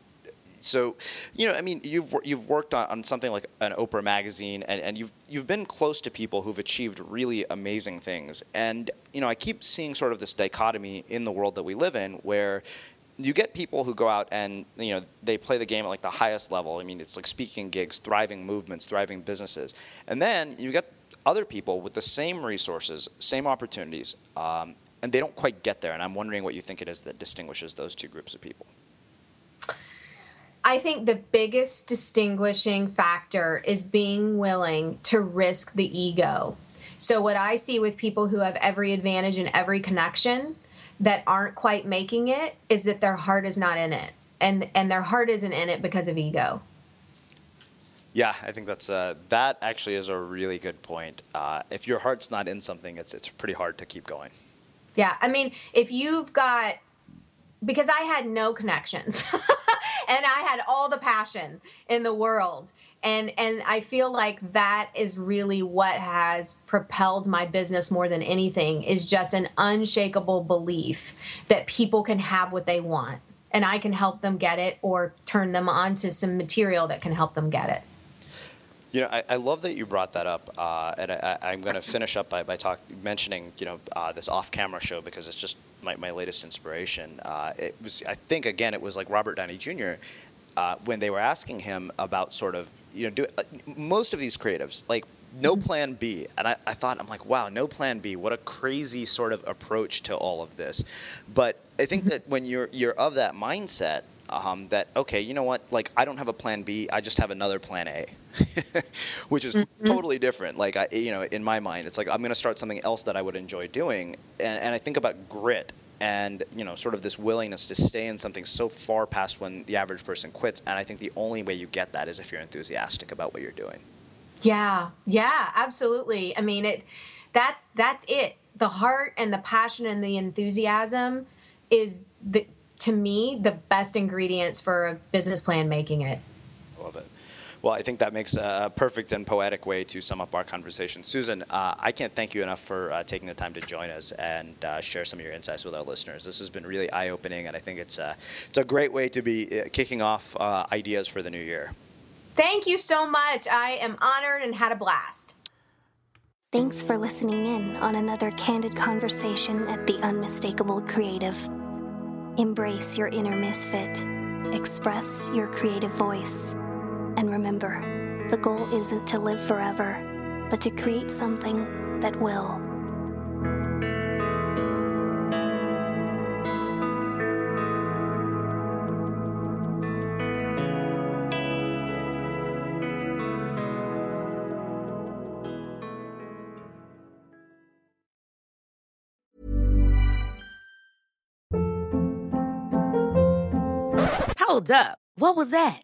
so, you know, I mean, you've you've worked on, on something like an Oprah magazine, and, and you've you've been close to people who've achieved really amazing things. And you know, I keep seeing sort of this dichotomy in the world that we live in, where you get people who go out and you know they play the game at like the highest level. I mean, it's like speaking gigs, thriving movements, thriving businesses, and then you get other people with the same resources, same opportunities, um, and they don't quite get there. And I'm wondering what you think it is that distinguishes those two groups of people. I think the biggest distinguishing factor is being willing to risk the ego. So, what I see with people who have every advantage and every connection that aren't quite making it is that their heart is not in it. And, and their heart isn't in it because of ego. Yeah, I think that's uh, that actually is a really good point. Uh, if your heart's not in something, it's it's pretty hard to keep going. Yeah, I mean, if you've got because I had no connections and I had all the passion in the world and and I feel like that is really what has propelled my business more than anything is just an unshakable belief that people can have what they want and I can help them get it or turn them on to some material that can help them get it. You know, I, I love that you brought that up, uh, and I, am going to finish up by, by talk, mentioning, you know, uh, this off-camera show because it's just my, my latest inspiration. Uh, it was, I think, again, it was like Robert Downey Jr. Uh, when they were asking him about sort of you know, do most of these creatives like no mm-hmm. plan B. And I, I thought, I'm like, wow, no plan B. What a crazy sort of approach to all of this. But I think mm-hmm. that when you're you're of that mindset, um, that okay, you know what? Like I don't have a plan B. I just have another plan A, which is mm-hmm. totally different. Like I, you know, in my mind, it's like I'm going to start something else that I would enjoy doing. And, and I think about grit and you know sort of this willingness to stay in something so far past when the average person quits and i think the only way you get that is if you're enthusiastic about what you're doing. Yeah. Yeah absolutely. I mean it that's that's it. The heart and the passion and the enthusiasm is the to me the best ingredients for a business plan making it. I love it well, I think that makes a perfect and poetic way to sum up our conversation. Susan, uh, I can't thank you enough for uh, taking the time to join us and uh, share some of your insights with our listeners. This has been really eye-opening, and I think it's a, uh, it's a great way to be uh, kicking off uh, ideas for the new year. Thank you so much. I am honored and had a blast. Thanks for listening in on another candid conversation at The Unmistakable Creative. Embrace your inner misfit. Express your creative voice and remember, the goal isn't to live forever, but to create something that will. Hold up. What was that?